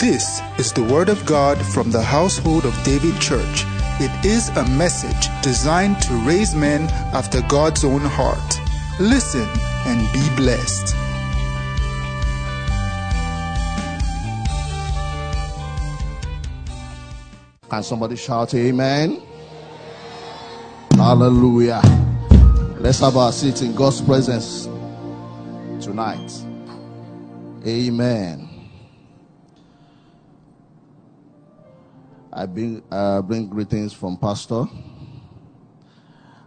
This is the Word of God from the household of David Church. It is a message designed to raise men after God's own heart. Listen and be blessed. Can somebody shout amen? Hallelujah. Let's have our seats in God's presence tonight. Amen. I bring, uh, bring greetings from Pastor,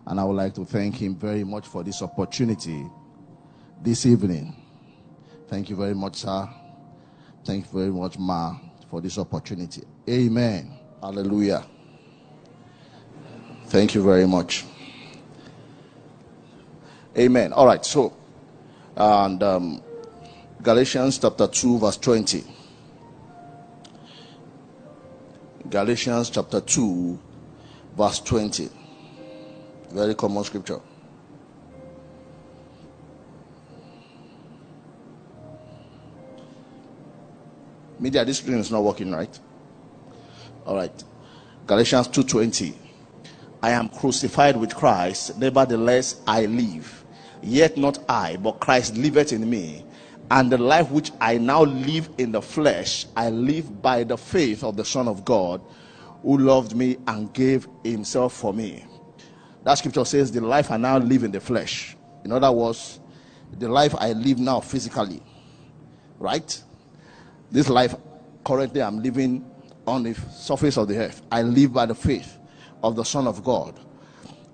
and I would like to thank him very much for this opportunity this evening. Thank you very much, sir. Thank you very much, Ma, for this opportunity. Amen. Hallelujah. Thank you very much. Amen. All right, so, and um, Galatians chapter 2, verse 20. Galatians chapter 2, verse 20. Very common scripture. Media, this screen is not working, right? All right. Galatians 2:20. I am crucified with Christ, nevertheless I live. Yet not I, but Christ liveth in me. And the life which I now live in the flesh, I live by the faith of the Son of God, who loved me and gave himself for me. That scripture says, The life I now live in the flesh. In other words, the life I live now physically. Right? This life currently I'm living on the surface of the earth. I live by the faith of the Son of God,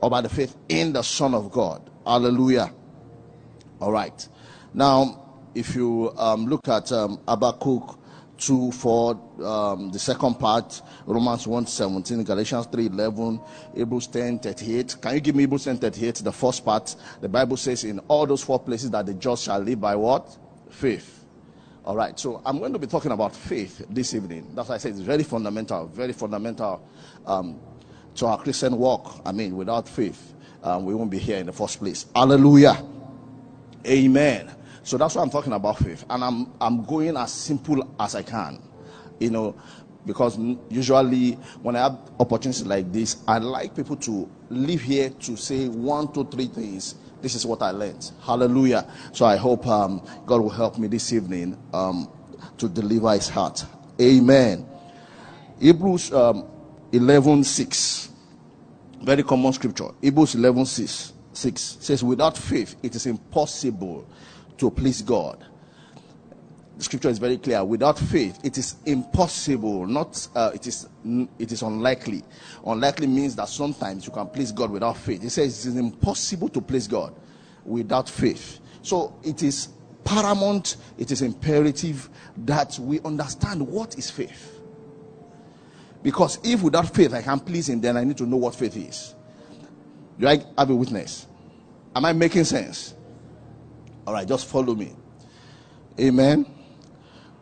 or by the faith in the Son of God. Hallelujah. All right. Now, if you um, look at um, Habakkuk 2 4, um, the second part, Romans 1 17, Galatians 3 11, Hebrews 10 38. Can you give me Hebrews 10 38? The first part, the Bible says, in all those four places that the just shall live by what? Faith. All right, so I'm going to be talking about faith this evening. That's why I say it's very fundamental, very fundamental um, to our Christian walk. I mean, without faith, um, we won't be here in the first place. Hallelujah. Amen. So that's why I'm talking about faith. And I'm, I'm going as simple as I can, you know, because usually when I have opportunities like this, I like people to live here to say one, two, three things. This is what I learned. Hallelujah. So I hope um, God will help me this evening um, to deliver his heart. Amen. Hebrews um, 11 6. Very common scripture. Hebrews 11 6, 6 says, Without faith, it is impossible to please God. The scripture is very clear. Without faith, it is impossible. Not uh, it is it is unlikely. Unlikely means that sometimes you can please God without faith. It says it is impossible to please God without faith. So it is paramount. It is imperative that we understand what is faith. Because if without faith I can please Him, then I need to know what faith is. Do I have a witness? Am I making sense? All right, just follow me. Amen.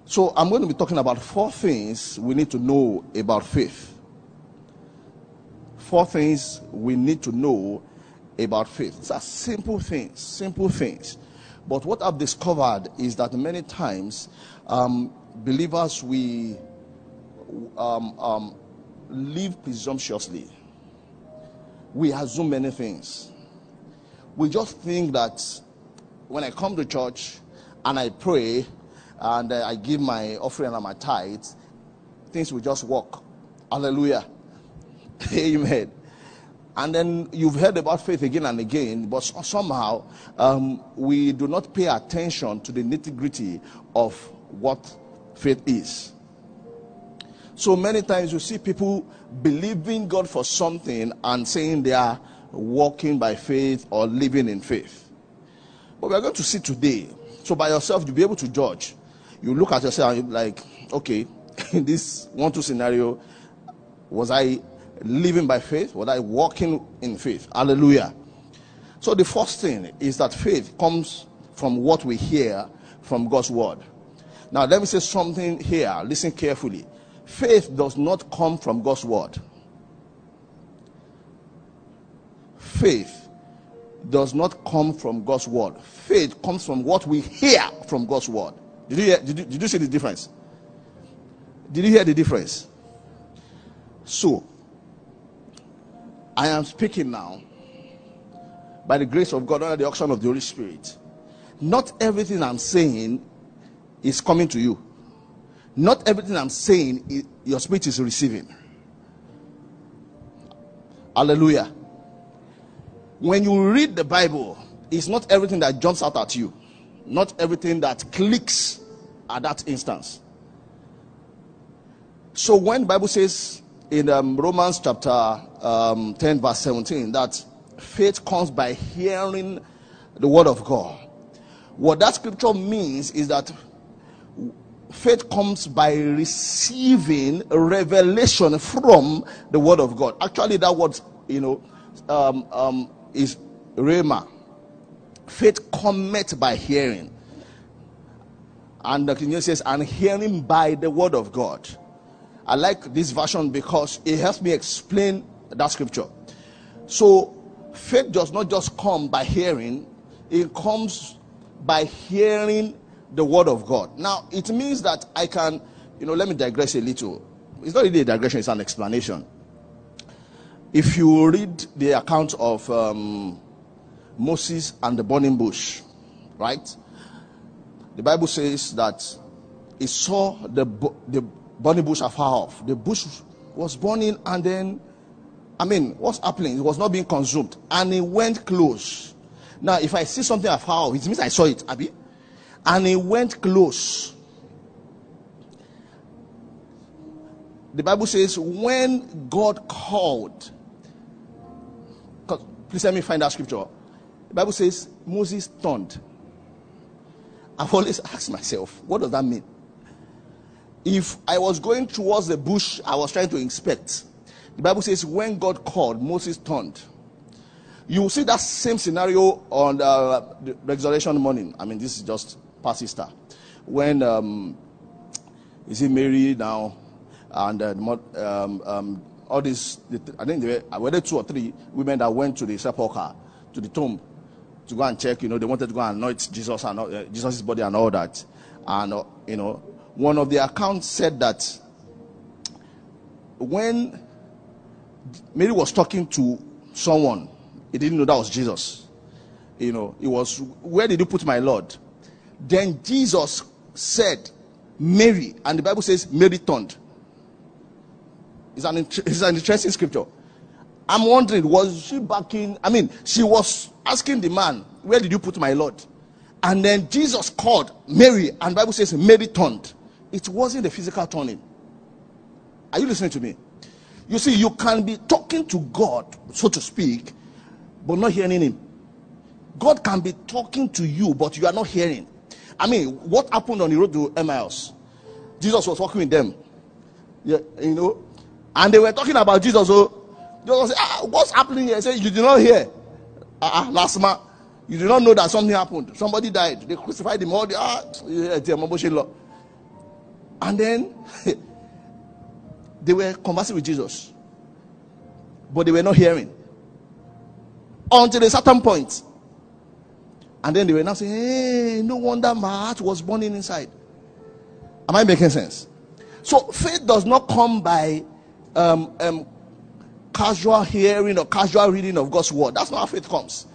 So I'm going to be talking about four things we need to know about faith. Four things we need to know about faith. These are simple things, simple things. But what I've discovered is that many times um, believers we um, um, live presumptuously. We assume many things. We just think that when I come to church and I pray and uh, I give my offering and my tithes, things will just work. Hallelujah. Amen. And then you've heard about faith again and again, but somehow um, we do not pay attention to the nitty gritty of what faith is. So many times you see people believing God for something and saying they are walking by faith or living in faith. But we're going to see today. So by yourself, you'll be able to judge. You look at yourself and you're like, okay, in this one two scenario, was I living by faith? Was I walking in faith? Hallelujah. So the first thing is that faith comes from what we hear from God's word. Now let me say something here. Listen carefully. Faith does not come from God's word. Faith does not come from God's word. Faith comes from what we hear from God's word. Did you, hear, did you, did you see the difference? Did you hear the difference? So, I am speaking now by the grace of God under the unction of the Holy Spirit. Not everything I'm saying is coming to you. Not everything I'm saying, your spirit is receiving. Hallelujah. When you read the Bible, it's not everything that jumps out at you, not everything that clicks at that instance. So when the Bible says in um, Romans chapter um, 10, verse 17, that faith comes by hearing the word of God. What that scripture means is that faith comes by receiving revelation from the word of God. Actually, that word, you know, um, um, is rhema. Faith cometh by hearing. And the King says, and hearing by the word of God. I like this version because it helps me explain that scripture. So, faith does not just come by hearing, it comes by hearing the word of God. Now, it means that I can, you know, let me digress a little. It's not really a digression, it's an explanation. If you read the account of um, Moses and the burning bush, right? The Bible says that he saw the, the burning bush afar off. The bush was burning, and then, I mean, what's happening? It was not being consumed, and it went close. Now, if I see something afar off, it means I saw it, Abby. And it went close. The Bible says, when God called, please let me find that scripture. The Bible says, Moses turned. I've always asked myself, what does that mean? if I was going towards the bush I was trying to inspect, the Bible says when God called, Moses turned. You will see that same scenario on uh, the resurrection morning. I mean, this is just past Easter. When um, is it Mary now? And uh, um, um, all these, I think there were, were two or three women that went to the sepulchre, to the tomb, to go and check. You know, they wanted to go and anoint Jesus and uh, Jesus' body and all that. And, uh, you know, one of the accounts said that when Mary was talking to someone, he didn't know that was Jesus. You know, it was, Where did you put my Lord? Then Jesus said, Mary, and the Bible says Mary turned. It's an, it's an interesting scripture. I'm wondering, was she backing? I mean, she was asking the man, Where did you put my Lord? And then Jesus called Mary, and Bible says Mary turned. It wasn't a physical turning. Are you listening to me? You see, you can be talking to God, so to speak, but not hearing Him. God can be talking to you, but you are not hearing. I mean, what happened on the road to Emmaus? Jesus was walking with them. Yeah, you know, and they were talking about Jesus. So Jesus said, ah, "What's happening here?" He said, "You did not hear." Uh, last month, you did not know that something happened. Somebody died. They crucified him. All the ah, yeah, and then they were conversing with Jesus, but they were not hearing until a certain point. And then they were now saying, Hey, no wonder my heart was burning inside. Am I making sense? So faith does not come by um, um, casual hearing or casual reading of God's word. That's not how faith comes.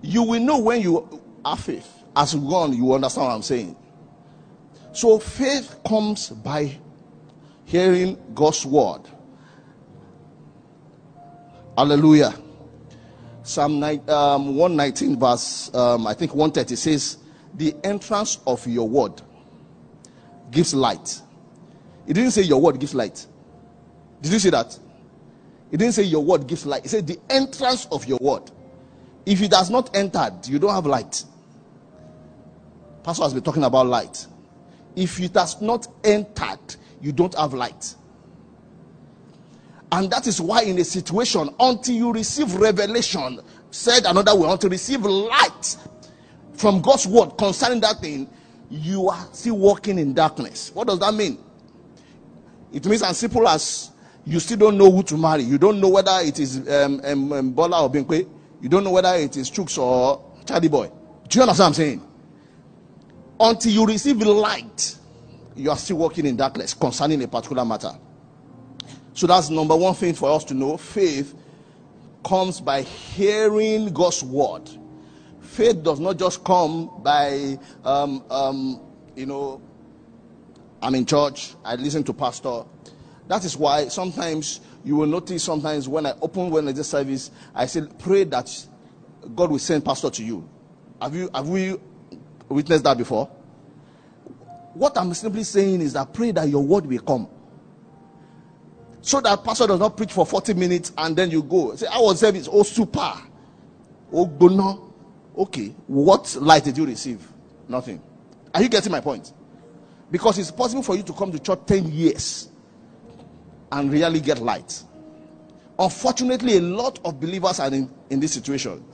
You will know when you have faith. As you go on, you understand what I'm saying. So faith comes by hearing God's word. Hallelujah. Psalm um, 119, verse um, I think 130 says, The entrance of your word gives light. It didn't say your word gives light. Did you see that? It didn't say your word gives light. It said the entrance of your word. If it has not entered, you don't have light. Pastor has been talking about light if it has not entered, you don't have light. And that is why, in a situation, until you receive revelation, said another way, until receive light from God's word concerning that thing, you are still walking in darkness. What does that mean? It means as simple as you still don't know who to marry. You don't know whether it is um, um, um, Bola or Binkwe. You don't know whether it is Chooks or Charlie Boy. Do you understand what I'm saying? until you receive light. you are still walking in darkness concerning a particular matter. So that's number one thing for us to know. Faith comes by hearing God's word. Faith does not just come by, um, um, you know, I'm in church, I listen to pastor. That is why sometimes you will notice sometimes when I open when I Wednesday service, I say, pray that God will send pastor to you. Have you have we witnessed that before? What I'm simply saying is that pray that your word will come. So that pastor does not preach for 40 minutes and then you go. Say, I was service. Oh, super. Oh, no. Okay. What light did you receive? Nothing. Are you getting my point? Because it's possible for you to come to church 10 years and really get light. Unfortunately, a lot of believers are in, in this situation.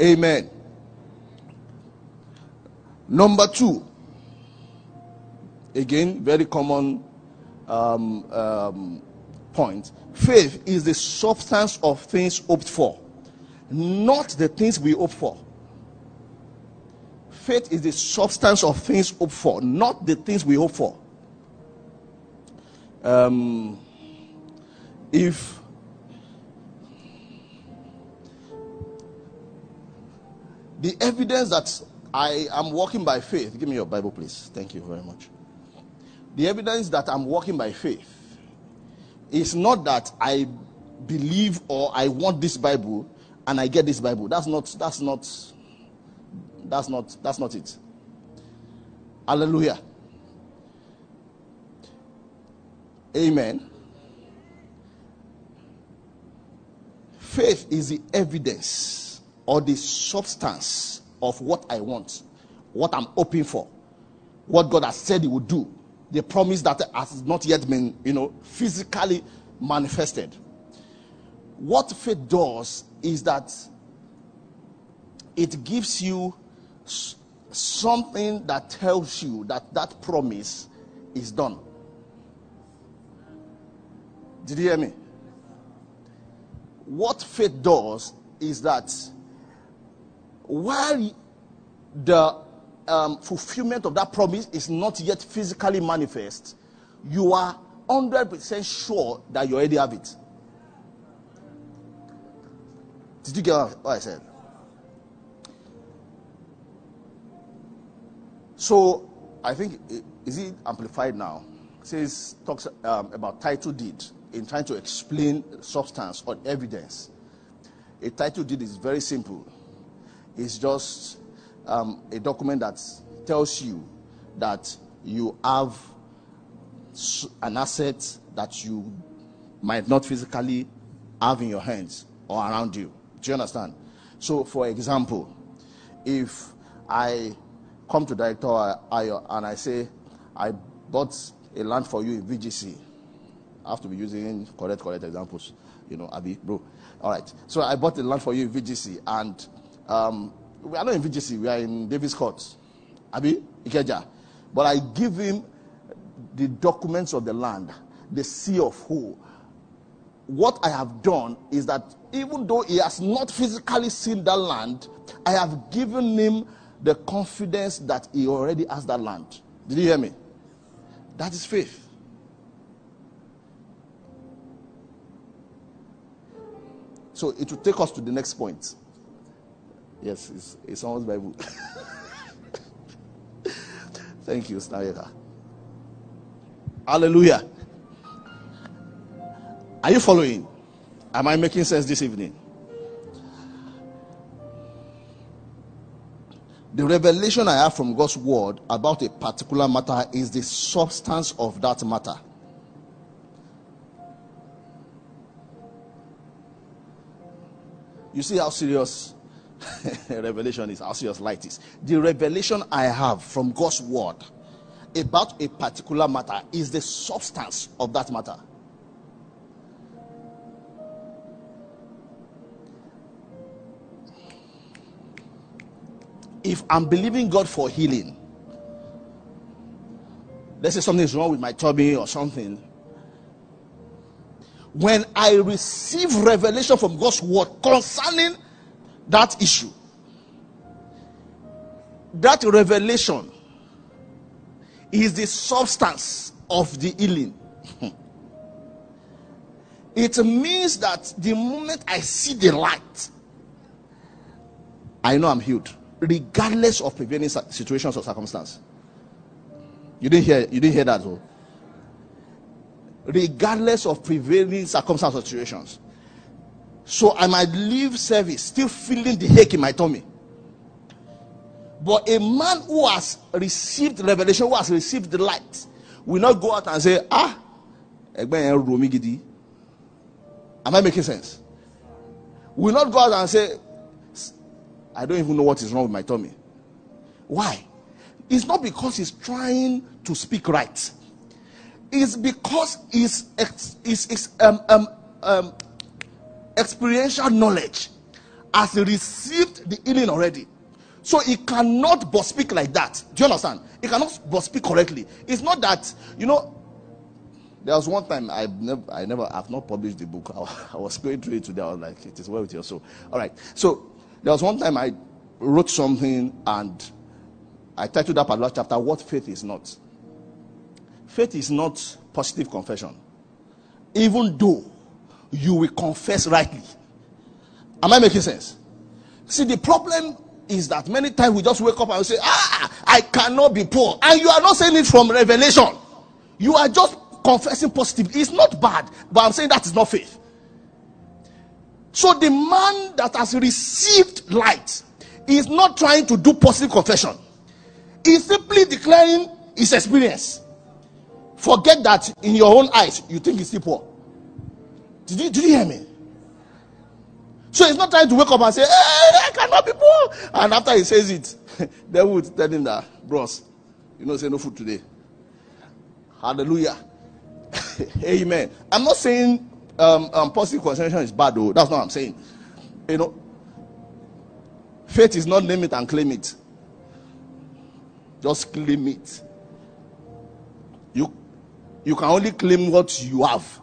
Amen. Number two, again, very common um, um, point faith is the substance of things hoped for, not the things we hope for. Faith is the substance of things hoped for, not the things we hope for. Um, if the evidence that I am walking by faith, give me your Bible, please. Thank you very much. The evidence that I'm walking by faith is not that I believe or I want this Bible and I get this Bible. That's not that's not that's not that's not it. Hallelujah. Amen. Faith is the evidence or the substance of what I want, what I'm hoping for, what God has said He would do the promise that has not yet been, you know, physically manifested. What faith does is that it gives you something that tells you that that promise is done. Did you hear me? What faith does is that while the um, fulfillment of that promise is not yet physically manifest, you are 100% sure that you already have it. Did you get what I said? So, I think, is it amplified now? Says, talks um, about title deed in trying to explain substance or evidence. A title deed is very simple. It's just um, a document that tells you that you have an asset that you might not physically have in your hands or around you. Do you understand? So, for example, if I come to Director Ayo and I say, I bought a land for you in VGC, I have to be using correct, correct examples. You know, Abi, bro. All right. So I bought a land for you in VGC, and um, we are not in VGC, we are in Davis Court. Abi Ikeja. But I give him the documents of the land, the C of O. What I have done is that even though he has not physically seen that land, I have given him the confidence that he already has that land. Did you hear me? That is faith. So it will take us to the next point. Yes, it's, it's someone's Bible. Thank you, Snayeka. Hallelujah. Are you following? Am I making sense this evening? The revelation I have from God's word about a particular matter is the substance of that matter. You see how serious revelation is how serious light is. The revelation I have from God's word about a particular matter is the substance of that matter. If I'm believing God for healing, let's say something's wrong with my tummy or something. When I receive revelation from God's word concerning that issue, that revelation is the substance of the healing. it means that the moment I see the light, I know I'm healed, regardless of prevailing situations or circumstances. You didn't hear you didn't hear that though. Regardless of prevailing circumstances or situations. So I might leave service still feeling the ache in my tummy. But a man who has received revelation, who has received the light, will not go out and say, Ah, am I making sense? Will not go out and say, I don't even know what is wrong with my tummy. Why? It's not because he's trying to speak right. It's because his, his, his um, um, um, experiential knowledge has received the healing already. So he cannot but speak like that. Do you understand? He cannot but speak correctly. It's not that, you know, there was one time I never, I never, I've not published the book. I, was going through it today. I was like, it is well with your soul. All right. So there was one time I wrote something and I titled that particular chapter, What Faith is Not. Faith is not positive confession. Even though you will confess rightly. Am I making sense? See, the problem is that many times we just wake up and say, Ah, I cannot be poor. And you are not saying it from revelation. You are just confessing positive. It's not bad, but I'm saying that is not faith. So the man that has received light is not trying to do positive confession. He's simply declaring his experience. Forget that in your own eyes you think he's still poor. Did you, did you hear me? So he's not trying to wake up and say, Hey, I cannot be poor. And after he says it, they would tell him that, bros, you know, say no food today. Hallelujah. Amen. I'm not saying um, um, positive concentration is bad, though. That's not what I'm saying. You know, faith is not name it and claim it. Just claim it. You, you can only claim what you have,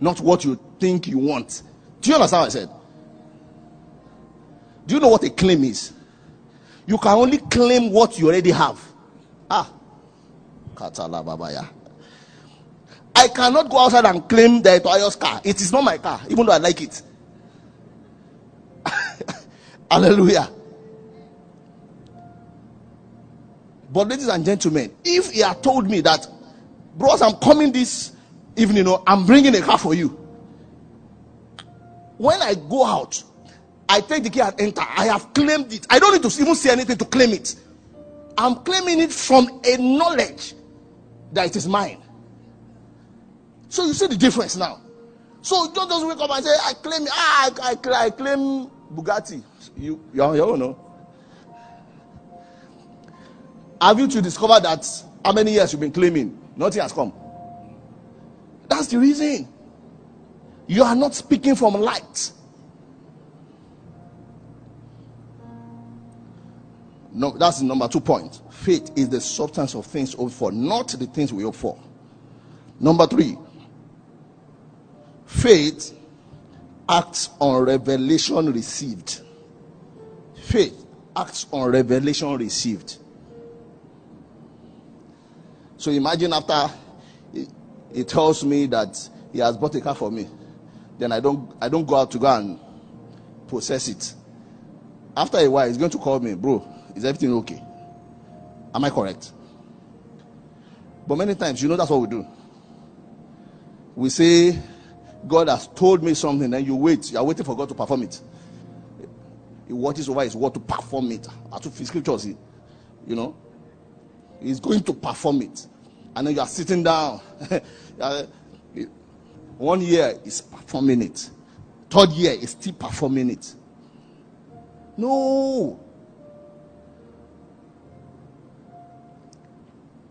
not what you think you want. Do you understand what I said? Do you know what a claim is? You can only claim what you already have. Ah. I cannot go outside and claim the Toyota's car. It is not my car, even though I like it. Hallelujah. But, ladies and gentlemen, if he had told me that, bros, I'm coming this evening, you know, I'm bringing a car for you. When I go out, I take the key and enter. I have claimed it. I don't need to even say anything to claim it. I'm claiming it from a knowledge that it is mine. So you see the difference now. So don't just wake up and say, I claim, ah, I, I, I claim Bugatti. You, you, you know. Have you to discover that how many years you've been claiming? Nothing has come. That's the reason. You are not speaking from light. No, that's the number two point. Faith is the substance of things hoped for, not the things we hope for. Number three, faith acts on revelation received. Faith acts on revelation received. So imagine after he, he tells me that he has bought a car for me, then I don't I don't go out to go and process it. After a while, he's going to call me, bro. Is everything okay? Am I correct? But many times, you know, that's what we do. We say, God has told me something, then you wait. You are waiting for God to perform it. He watches over his word to perform it. As to scriptures, you know, he's going to perform it. And then you are sitting down. Eh, one year is performing it. Third year is still performing it. No.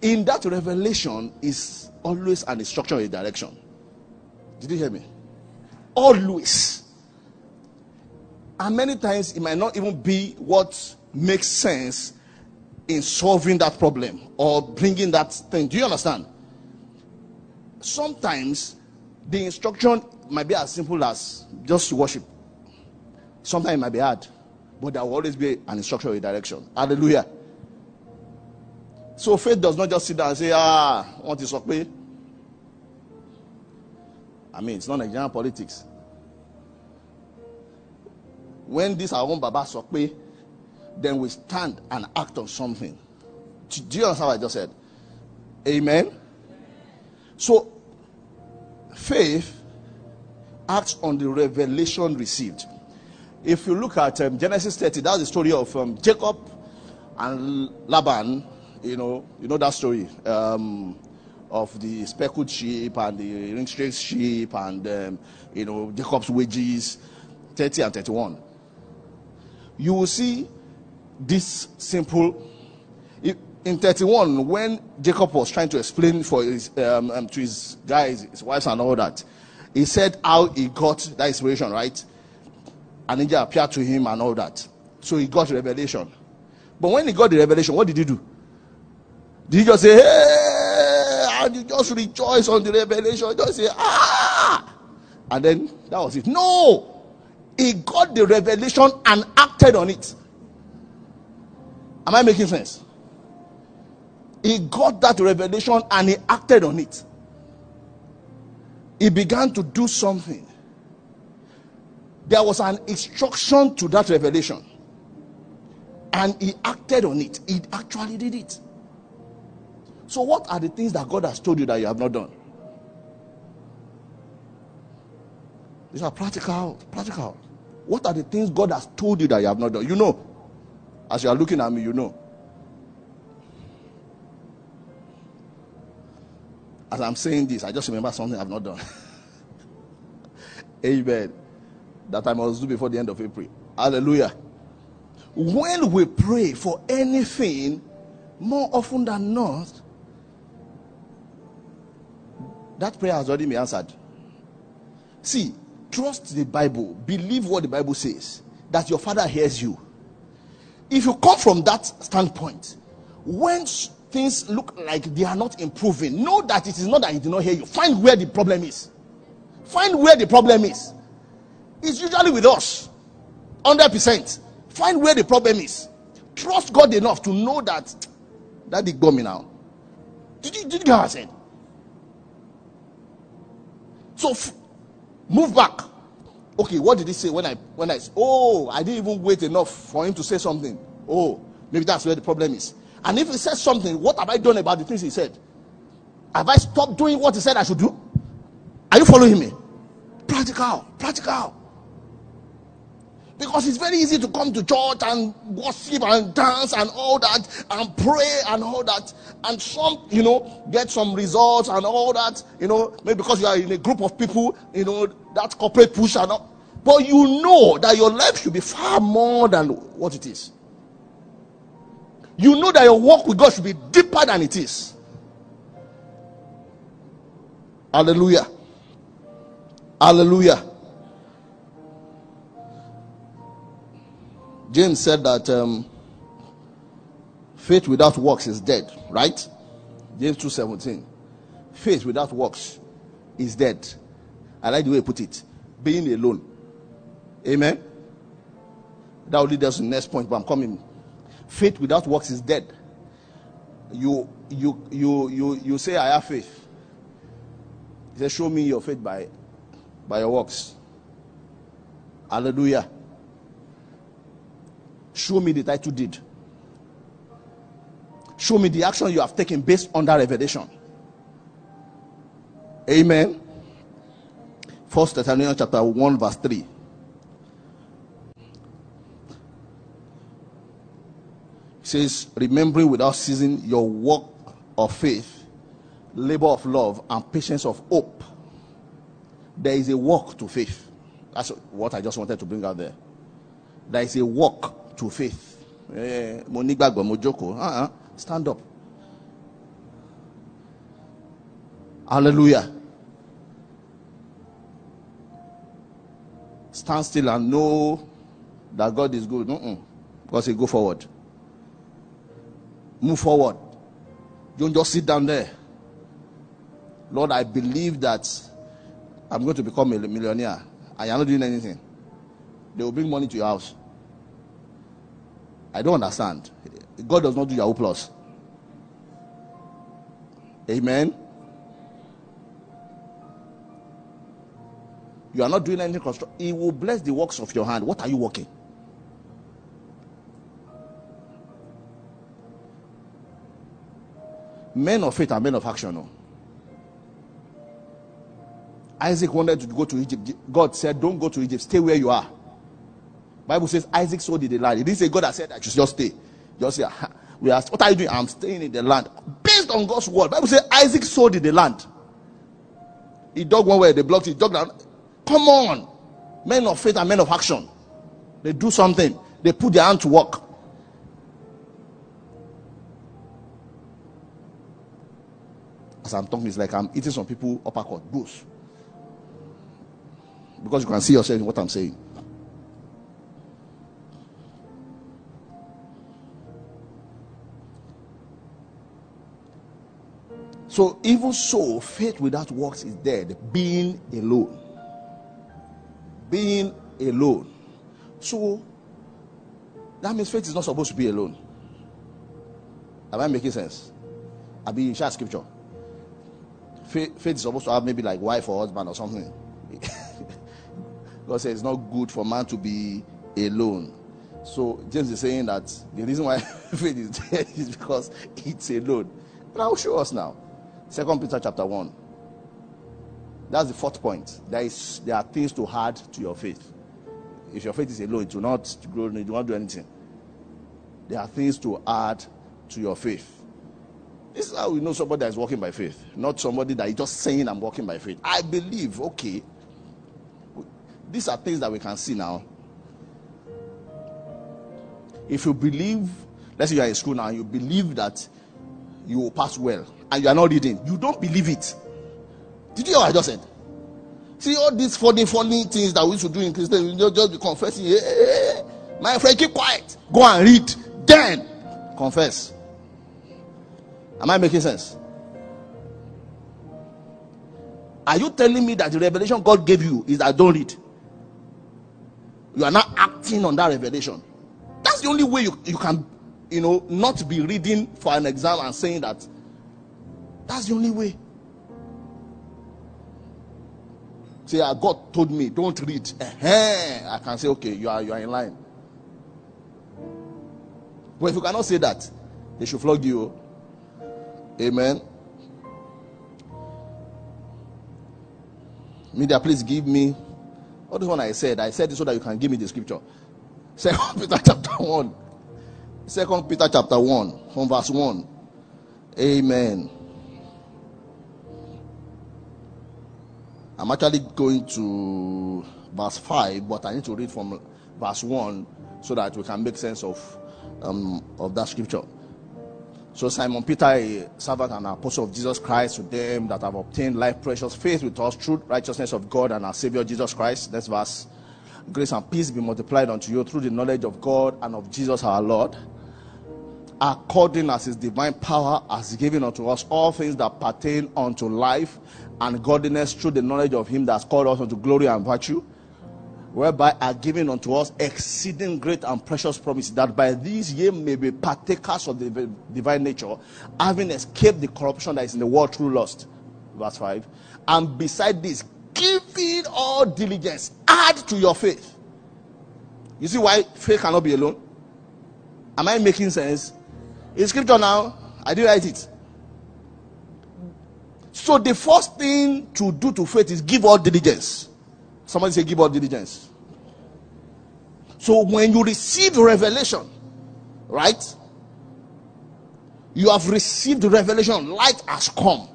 in that revelation is always an instruction in a direction. Did you hear me? Always. And many times it might not even be what makes sense in solving that problem or bringing that thing. Do you understand? Sometimes the instruction might be as simple as just worship. Sometimes it might be hard, but there will always be an instruction in a direction. Hallelujah. So faith does not just sit down and say, ah, what is up? I mean, it's not Nigerian politics. When this our own Baba Sokpe, then we stand and act on something. Do you understand what I just said? Amen. So faith acts on the revelation received. If you look at um, Genesis 30, that's the story of um, Jacob and Laban. You know, you know that story um, of the speckled sheep and the ring-straked sheep and um, you know Jacob's wages, 30 and 31. You will see this simple. In 31, when Jacob was trying to explain for his, um, um, to his guys, his wives, and all that, he said how he got that inspiration, right? An angel appeared to him and all that. So he got revelation. But when he got the revelation, what did he do? Did he just say, hey, and you just rejoice on the revelation? Just say, ah! And then that was it. No! He got the revelation and acted on it. Am I making sense? He got that revelation and he acted on it he began to do something. There was an instruction to that revelation, and he acted on it. He actually did it. So, what are the things that God has told you that you have not done? These are practical. Practical. What are the things God has told you that you have not done? You know. As you are looking at me, you know. As I'm saying this, I just remember something I've not done. Amen. That I must do before the end of April. Hallelujah. When we pray for anything, more often than not, that prayer has already been answered. See, trust the Bible, believe what the Bible says, that your father hears you. If you come from that standpoint, when things look like they are not improving, know that it is not that he did not hear you. Find where the problem is. Find where the problem is. It's usually with us. 100%. Find where the problem is. Trust God enough to know that that did got me now. Did you, did you get what I said? So f- move back. Okay, what did he say when I when I oh I didn't even wait enough for him to say something. Oh, maybe that's where the problem is. And if he says something, what have I done about the things he said? Have I stopped doing what he said I should do? Are you following me? Practical, practical. Because it's very easy to come to church and worship and dance and all that and pray and all that. And some, you know, get some results and all that, you know, maybe because you are in a group of people, you know, that corporate push and all. But you know that your life should be far more than what it is you know that your walk with God should be deeper than it is. Hallelujah. Hallelujah. James said that um, faith without works is dead, right? James 2:17. Faith without works is dead. I like the way he put it. Being alone. Amen. That will lead us to the next point, but I'm coming faith without works is dead. You you you you you say I have faith. He says, Show me your faith by by your works. Hallelujah. Show me the title deed. Show me the action you have taken based on that revelation. Amen. First Thessalonians chapter 1, verse 3. says, remembering without ceasing your work of faith, labor of love, and patience of hope. There is a work to faith. That's what I just wanted to bring out there. There is a work to faith. Uh-uh. Stand up. Hallelujah. Stand still and know that God is good. Say, go forward. Move forward. Don't just sit down there. Lord, I believe that I'm going to become a millionaire. I am not doing anything. They will bring money to your house. I don't understand. God does not do Yahoo Plus. Amen. You are not doing anything constructive. He will bless the works of your hand. What are you working? Men of faith are men of action. No? Isaac wanted to go to Egypt. God said, Don't go to Egypt, stay where you are. Bible says Isaac sold the land. He didn't say God has said you should just stay. Just say, we asked, What are you doing? I'm staying in the land. Based on God's word. Bible says Isaac sold the land. He dug one way, they blocked it, he dug down. Come on. Men of faith and men of action. They do something, they put their hand to work. As I'm talking, it's like I'm eating some people uppercut. goose. because you can see yourself in what I'm saying. So, even so, faith without works is dead, being alone. Being alone. So, that means faith is not supposed to be alone. Am I making sense? I mean, share scripture. Faith, faith is supposed to have maybe like wife or husband or something. God says it's not good for man to be alone. So James is saying that the reason why faith is dead is because it's alone. And I'll show us now. Second Peter chapter 1. That's the fourth point. There is there are things to add to your faith. If your faith is alone, it will not grow, and it will not do anything. There are things to add to your faith. This is how we know somebody that is walking by faith, not somebody that is just saying, I'm walking by faith. I believe, okay, these are things that we can see now. If you believe, let's say you are in school now, you believe that you will pass well, and you are not reading, you don't believe it. Did you hear what I just said? See all these funny, funny things that we should do in Christian, you just be confessing. Hey, hey, hey. My friend, keep quiet. Go and read. Then confess. Am I making sense? Are you telling me that the revelation God gave you is that don't read? You are not acting on that revelation. That's the only way you, you can, you know, not be reading for an exam and saying that. That's the only way. Say, ah, God told me, don't read. uh I can say, okay, you are you are in line. But if you cannot say that, they should flog you. Amen. Media, please give me all this one I said, I said it so that you can give me the scripture. Second Peter chapter 1. Second Peter chapter 1, from verse 1. Amen. I'm actually going to verse 5, but I need to read from verse 1 so that we can make sense of, um, of that scripture. So Simon Peter, a servant and apostle of Jesus Christ, to them that have obtained life, precious faith with us, true righteousness of God and our Savior Jesus Christ. That's verse. Grace and peace be multiplied unto you through the knowledge of God and of Jesus our Lord, according as his divine power has given unto us all things that pertain unto life and godliness through the knowledge of him that has called us unto glory and virtue whereby are given unto us exceeding great and precious promises, that by these ye may be partakers of the divine nature, having escaped the corruption that is in the world through lust. Verse 5. And beside this, giving all diligence, add to your faith. You see why faith cannot be alone? Am I making sense? In scripture now, I did write it. So the first thing to do to faith is give all diligence. Somebody say, give all diligence. So when you receive revelation, right? You have received revelation, light has come.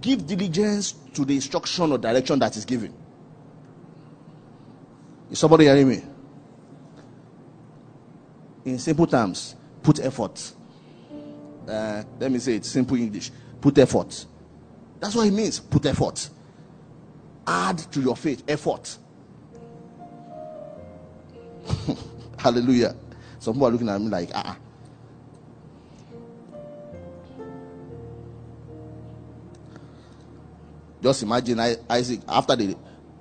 Give diligence to the instruction or direction that is given. Is somebody hearing me? In simple terms, put effort. Uh, let me say it simple English. Put effort. That's what it means. Put effort add to your faith effort. Hallelujah. Some people are looking at me like, ah. Just imagine Isaac after they,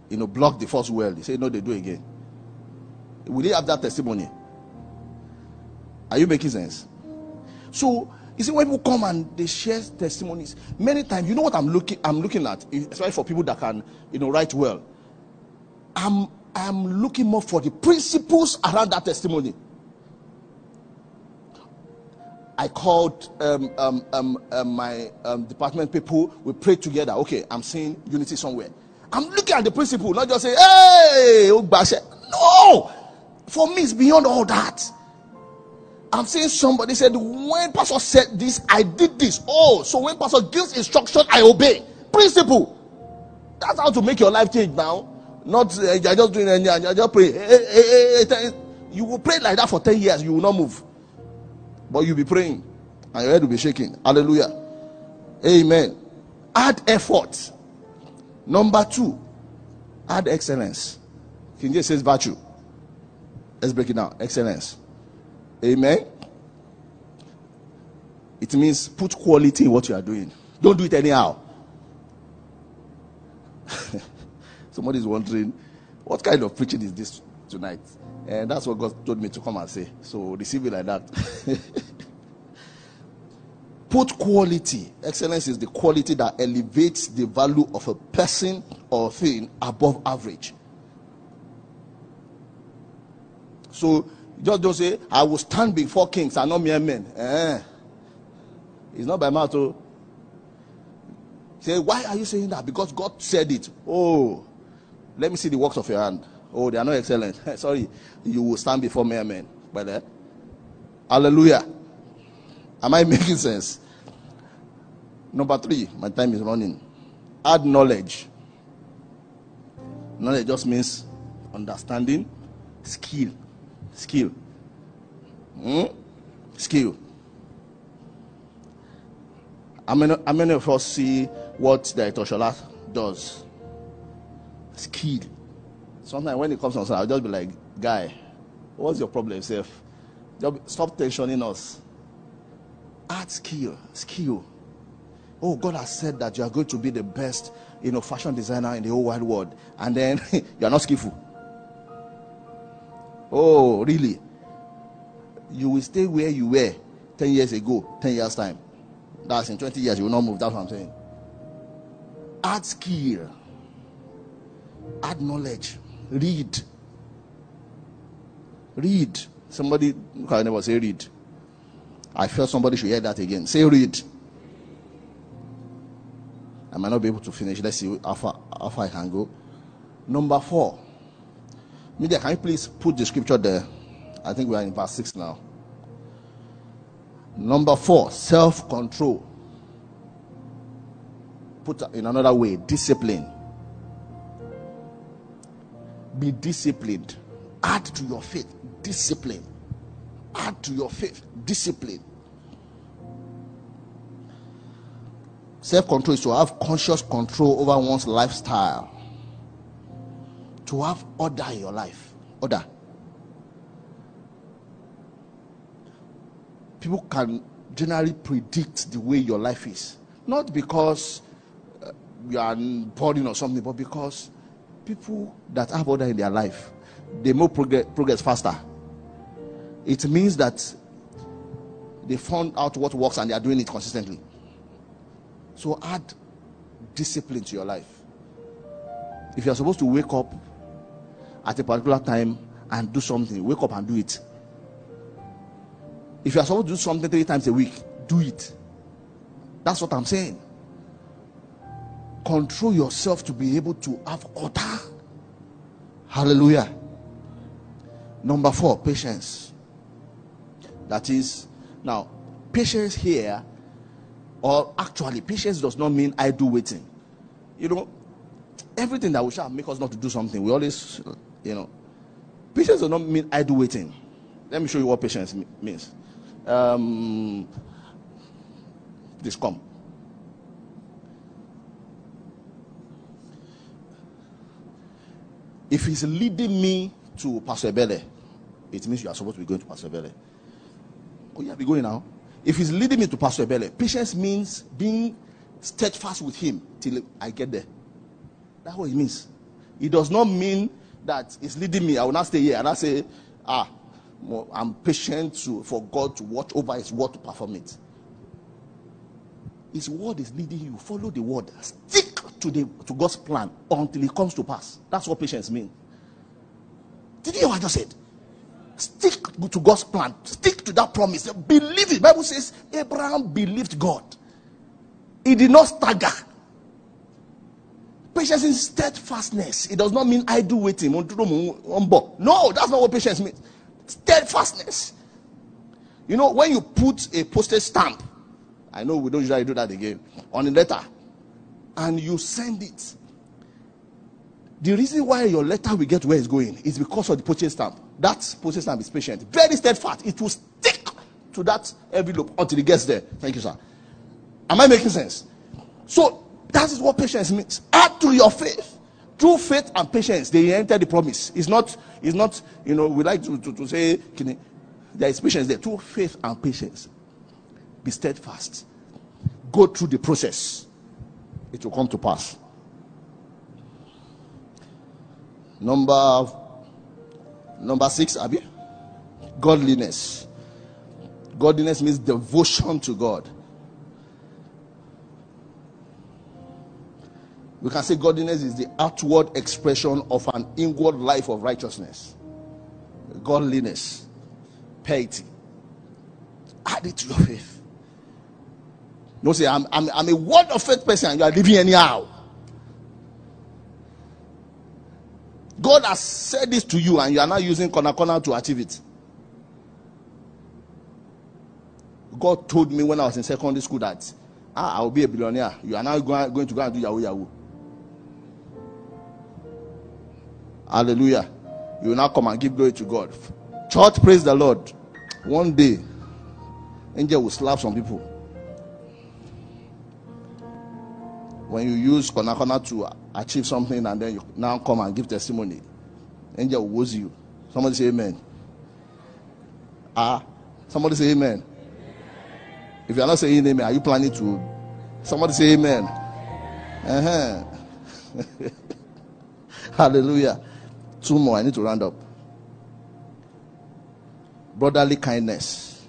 you know, block the first well. They say no, they do again. Will they have that testimony? Are you making sense? So You see, when people come and they share testimonies, many times, you know what I'm looking, I'm looking at, especially for people that can, you know, write well. I'm, I'm looking more for the principles around that testimony. I called um, um, um, um my um, department people. We prayed together. Okay, I'm seeing unity somewhere. I'm looking at the principle, not just say, "Hey, no." For me, it's beyond all that. I'm saying somebody said, when Pastor said this, I did this. Oh, so when Pastor gives instruction, I obey. Principle. That's how to make your life change now. Not eh, uh, you're just doing eh, anything, you're just pray. Hey, eh, hey, hey, you will pray like that for 10 years, you will not move. But you'll be praying and your head will be shaking. Hallelujah. Amen. Add effort. Number two, add excellence. King James says virtue. Let's break it down. Excellence. Amen. It means put quality in what you are doing. Don't do it anyhow. Somebody is wondering, what kind of preaching is this tonight? And that's what God told me to come and say. So receive it like that. put quality. Excellence is the quality that elevates the value of a person or thing above average. So just don't say, I will stand before kings and not mere men. Eh. It's not by mouth. Oh. Say, why are you saying that? Because God said it. Oh, let me see the works of your hand. Oh, they are not excellent. Sorry, you will stand before mere men. But hallelujah. Am I making sense? Number three, my time is running. Add knowledge. Knowledge just means understanding, skill, Skill. Hmm? Skill. How many, how many of us see what the Etoshola does? Skill. Sometimes when it comes on, I'll just be like, guy, what's your problem, self? Stop tensioning us. Add skill. Skill. Oh, God has said that you are going to be the best, you know, fashion designer in the whole wide world, and then you are not skillful. Oh, really? You will stay where you were 10 years ago, 10 years' time. That's in 20 years, you will not move. That's what I'm saying. Add skill, add knowledge, read. Read. Somebody, I never say read. I felt somebody should hear that again. Say read. I might not be able to finish. Let's see how far, how far I can go. Number four Media, can you please put the scripture there? I think we are in verse 6 now. Number four, self control. Put in another way, discipline. Be disciplined. Add to your faith, discipline. Add to your faith, discipline. Self control is to have conscious control over one's lifestyle to have order in your life. Order. People can generally predict the way your life is. Not because uh, you are boring or something, but because people that have order in their life, they progress, progress faster. It means that they found out what works and they are doing it consistently. So add discipline to your life. If you are supposed to wake up at a particular time and do something. Wake up and do it. If you are supposed to do something three times a week, do it. That's what I'm saying. Control yourself to be able to have order. Hallelujah. Number four, patience. That is, now, patience here, or actually, patience does not mean I do waiting. You know, everything that we shall make us not to do something, we always you know, patience does not mean idle waiting. Let me show you what patience means. Um, this come. If he's leading me to Pastor Bele, it means you are supposed to be going to Pastor Bele. Oh, yeah, be going now. If he's leading me to Pastor Bele, patience means being steadfast with him till I get there. That's what it means. It does not mean that is leading me, I will not stay here and I say, ah, I'm patient to, for God to watch over His word to perform it. His word is leading you. Follow the word. Stick to the to God's plan until it comes to pass. That's what patience means. Did you hear what I just said? Stick to God's plan. Stick to that promise. Believe it. Bible says Abraham believed God. He did not stagger. Patience is steadfastness. It does not mean I do waiting. No, that's not what patience means. Steadfastness. You know, when you put a postage stamp, I know we don't usually do that again, on a letter, and you send it. The reason why your letter will get where it's going is because of the postage stamp. That postage stamp is patient, very steadfast. It will stick to that envelope until it gets there. Thank you, sir. Am I making sense? So that is what patience means. Add to your faith. Through faith and patience, they enter the promise. It's not, it's not, you know, we like to, to, to say there is patience there. Through faith and patience. Be steadfast. Go through the process. It will come to pass. Number number six, Abby. Godliness. Godliness means devotion to God. We can say godliness is the outward expression of an inward life of righteousness. Godliness, piety. Add it to your faith. Don't say, I'm, I'm, I'm a word of faith person you are living anyhow. God has said this to you and you are now using corner corner to achieve it. God told me when I was in secondary school that ah, I will be a billionaire. You are now going to go and do Yahoo Yahoo. Hallelujah. You now come and give glory to God. Church, praise the Lord. One day, angel will slap some people. When you use corner to achieve something and then you now come and give testimony, angel will woes you. Somebody say amen. Ah, somebody say amen. If you are not saying amen, are you planning to? Somebody say amen. Uh-huh. Hallelujah. Two more. I need to round up. Brotherly kindness.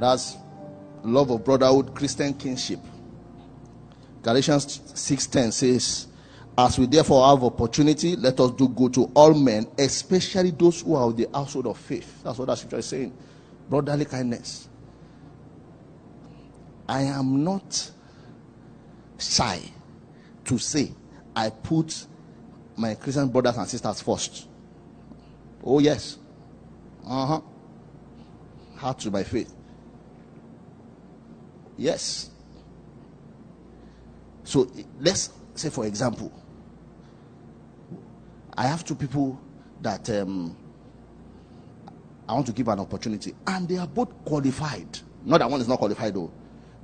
That's love of brotherhood, Christian kinship. Galatians 6:10 says, As we therefore have opportunity, let us do good to all men, especially those who are of the household of faith. That's what that scripture is saying. Brotherly kindness. I am not shy to say I put my Christian brothers and sisters first. Oh, yes. Uh huh. Heart to my faith. Yes. So let's say, for example, I have two people that um, I want to give an opportunity, and they are both qualified. Not that one is not qualified, though.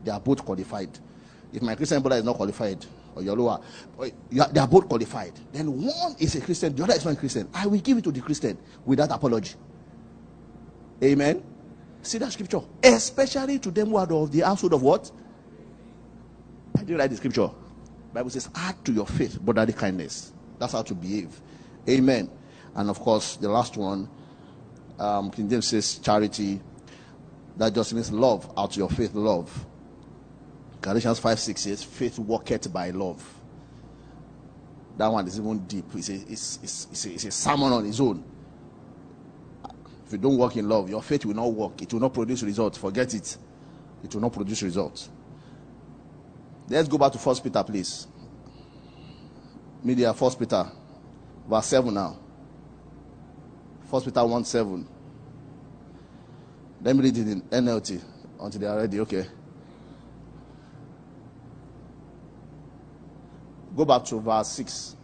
They are both qualified. If my Christian brother is not qualified, or they are both qualified. Then one is a Christian, the other is not a Christian. I will give it to the Christian without apology. Amen. See that scripture, especially to them who are of the household of what? I didn't write the scripture. Bible says, add to your faith brotherly kindness. That's how to behave. Amen. And of course, the last one, um, King James says charity. That just means love. Out to your faith, love. Galatians 5 6 says, Faith worketh by love. That one is even deep. It's a, it's, it's, it's, a, it's a sermon on its own. If you don't work in love, your faith will not work. It will not produce results. Forget it. It will not produce results. Let's go back to First Peter, please. Media, First Peter, verse 7 now. First Peter 1 7. Let me read it in NLT until they are ready. Okay. Go back to verse 6.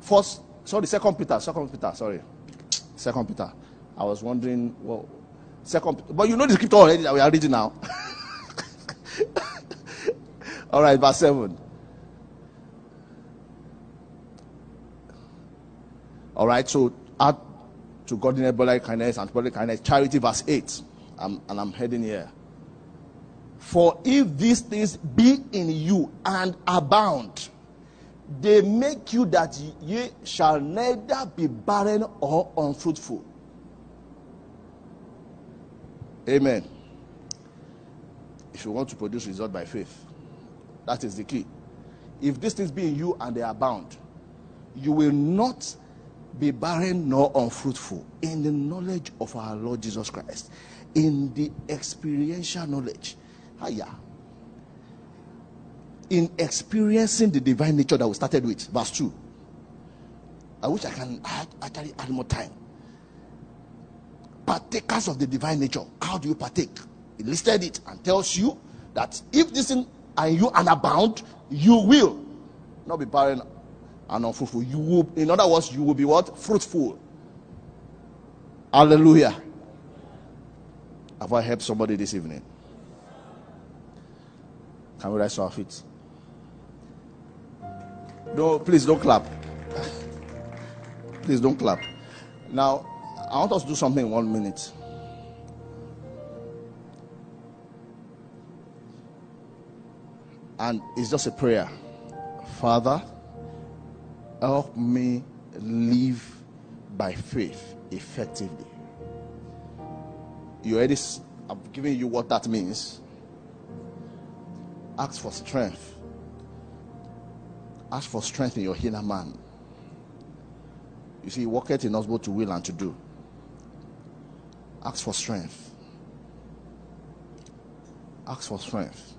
First, sorry, second Peter, second Peter, sorry. Second Peter. I was wondering, well, second, but you know the scripture already that we are reading now. All right, verse 7. All right, so add to godliness, brotherly kindness, and brotherly kindness, charity, verse 8. I'm, and I'm heading here. For if these things be in you and abound, they make you that ye shall neither be barren or unfruitful. Amen. if you want to produce result by faith. That is the key. If these things be in you and they abound, you will not be barren nor unfruitful in the knowledge of our Lord Jesus Christ, in the experiential knowledge. Hiya. In experiencing the divine nature that we started with, verse 2. I wish I can add, actually add more time. Partakers of the divine nature. How do you partake? He listed it and tells you that if this thing and you are abound, you will not be barren and unfruitful. You will, in other words, you will be what? Fruitful. Hallelujah. Have I helped somebody this evening? Can we rise our feet? No, please don't clap. please don't clap. Now, I want us to do something in one minute. And it's just a prayer. Father, help me live by faith effectively. You already, I've given you what that means. Ask for strength. Ask for strength in your inner man. You see, it in us both to will and to do. Ask for strength. Ask for strength.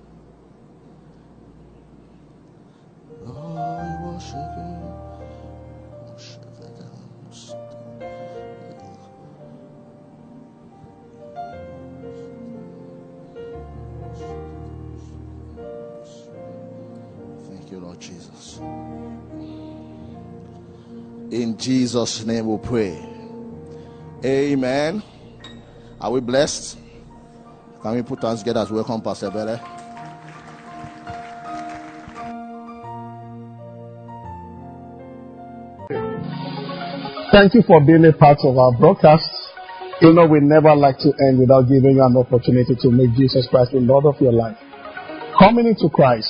Lord Jesus. In Jesus' name we pray. Amen. Are we blessed? Can we put hands together as welcome Pastor Bele? Thank you for being a part of our broadcast. You know, we never like to end without giving you an opportunity to make Jesus Christ the Lord of your life. Coming into Christ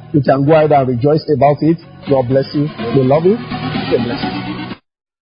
You can go ahead and rejoice about it. God bless you. We love you. God bless you.